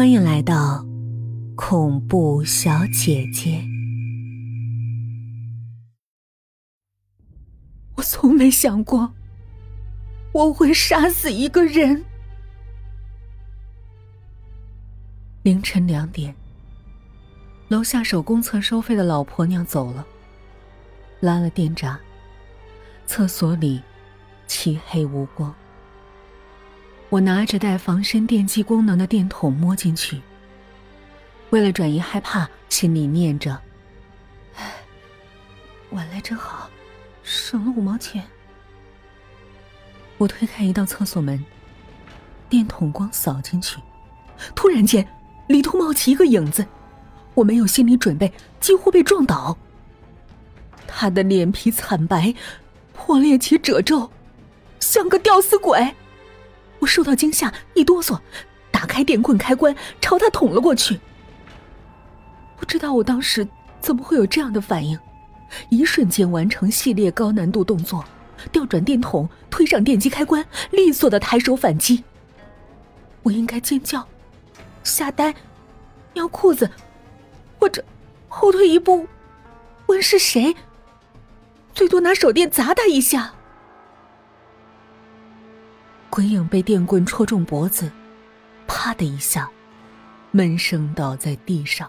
欢迎来到恐怖小姐姐。我从没想过我会杀死一个人。凌晨两点，楼下手工厕收费的老婆娘走了，拉了电闸，厕所里漆黑无光。我拿着带防身电击功能的电筒摸进去，为了转移害怕，心里念着：“哎，晚来真好，省了五毛钱。”我推开一道厕所门，电筒光扫进去，突然间里头冒起一个影子，我没有心理准备，几乎被撞倒。他的脸皮惨白，破裂起褶皱，像个吊死鬼。我受到惊吓，一哆嗦，打开电棍开关，朝他捅了过去。不知道我当时怎么会有这样的反应，一瞬间完成系列高难度动作，调转电筒，推上电机开关，利索的抬手反击。我应该尖叫、吓呆、尿裤子，或者后退一步，问是谁，最多拿手电砸他一下。鬼影被电棍戳中脖子，啪的一下，闷声倒在地上。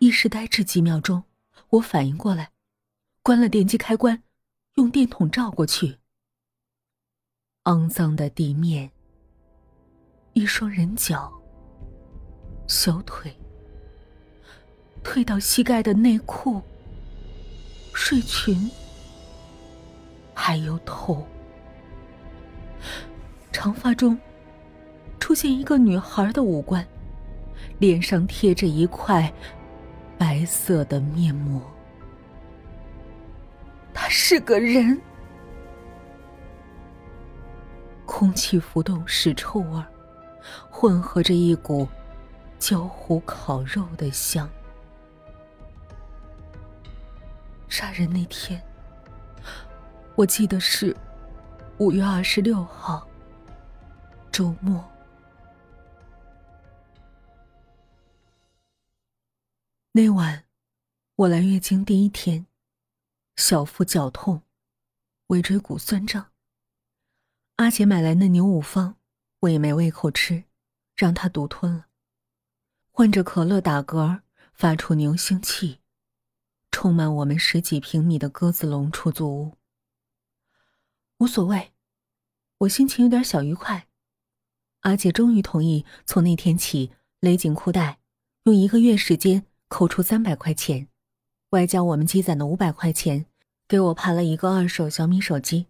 一时呆滞几秒钟，我反应过来，关了电机开关，用电筒照过去。肮脏的地面，一双人脚，小腿，退到膝盖的内裤，睡裙。还有头，长发中出现一个女孩的五官，脸上贴着一块白色的面膜。他是个人，空气浮动，屎臭味，混合着一股焦糊烤肉的香。杀人那天。我记得是五月二十六号，周末。那晚我来月经第一天，小腹绞痛，尾椎骨酸胀。阿姐买来的牛五方，我也没胃口吃，让她独吞了。换着可乐打嗝，发出牛腥气，充满我们十几平米的鸽子笼出租屋。无所谓，我心情有点小愉快。阿姐终于同意从那天起勒紧裤带，用一个月时间扣除三百块钱，外加我们积攒的五百块钱，给我盘了一个二手小米手机。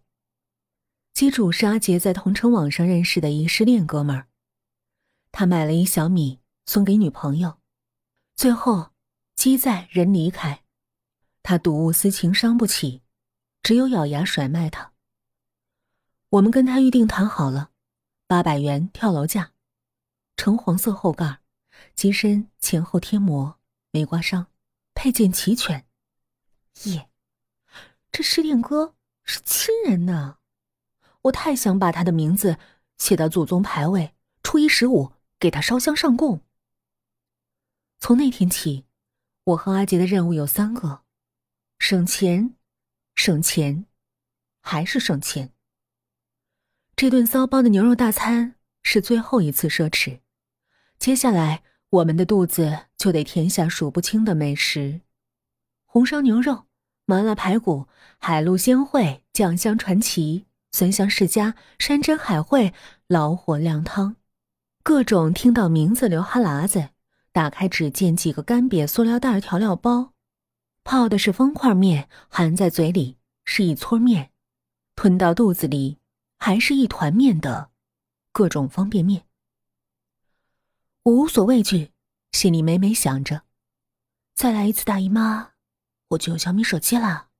机主是阿杰在同城网上认识的一失恋哥们儿，他买了一小米送给女朋友，最后机在人离开，他睹物思情伤不起，只有咬牙甩卖他。我们跟他预定谈好了，八百元跳楼价，橙黄色后盖，机身前后贴膜，没刮伤，配件齐全。耶，这失恋哥是亲人呢，我太想把他的名字写到祖宗牌位，初一十五给他烧香上供。从那天起，我和阿杰的任务有三个：省钱，省钱，还是省钱。这顿骚包的牛肉大餐是最后一次奢侈，接下来我们的肚子就得填下数不清的美食：红烧牛肉、麻辣排骨、海陆鲜烩、酱香传奇、酸香世家、山珍海味、老火靓汤，各种听到名字流哈喇子。打开只见几个干瘪塑料袋调料包，泡的是方块面，含在嘴里是一撮面，吞到肚子里。还是一团面的各种方便面，我无所畏惧，心里美美想着：再来一次大姨妈，我就有小米手机啦。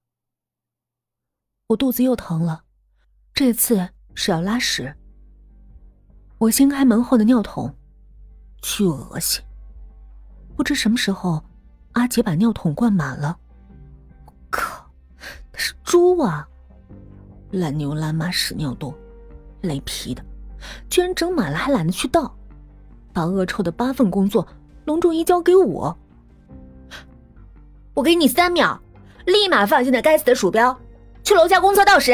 我肚子又疼了，这次是要拉屎。我掀开门后的尿桶，巨恶心。不知什么时候，阿杰把尿桶灌满了。靠，他是猪啊！烂牛烂马屎尿多，雷劈的，居然整满了还懒得去倒，把恶臭的八份工作隆重移交给我。我给你三秒，立马放下那该死的鼠标，去楼下公厕倒屎。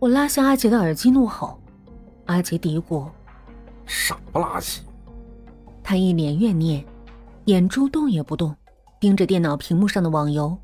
我拉下阿杰的耳机怒吼，阿杰嘀咕：“什么垃圾？”他一脸怨念，眼珠动也不动，盯着电脑屏幕上的网游。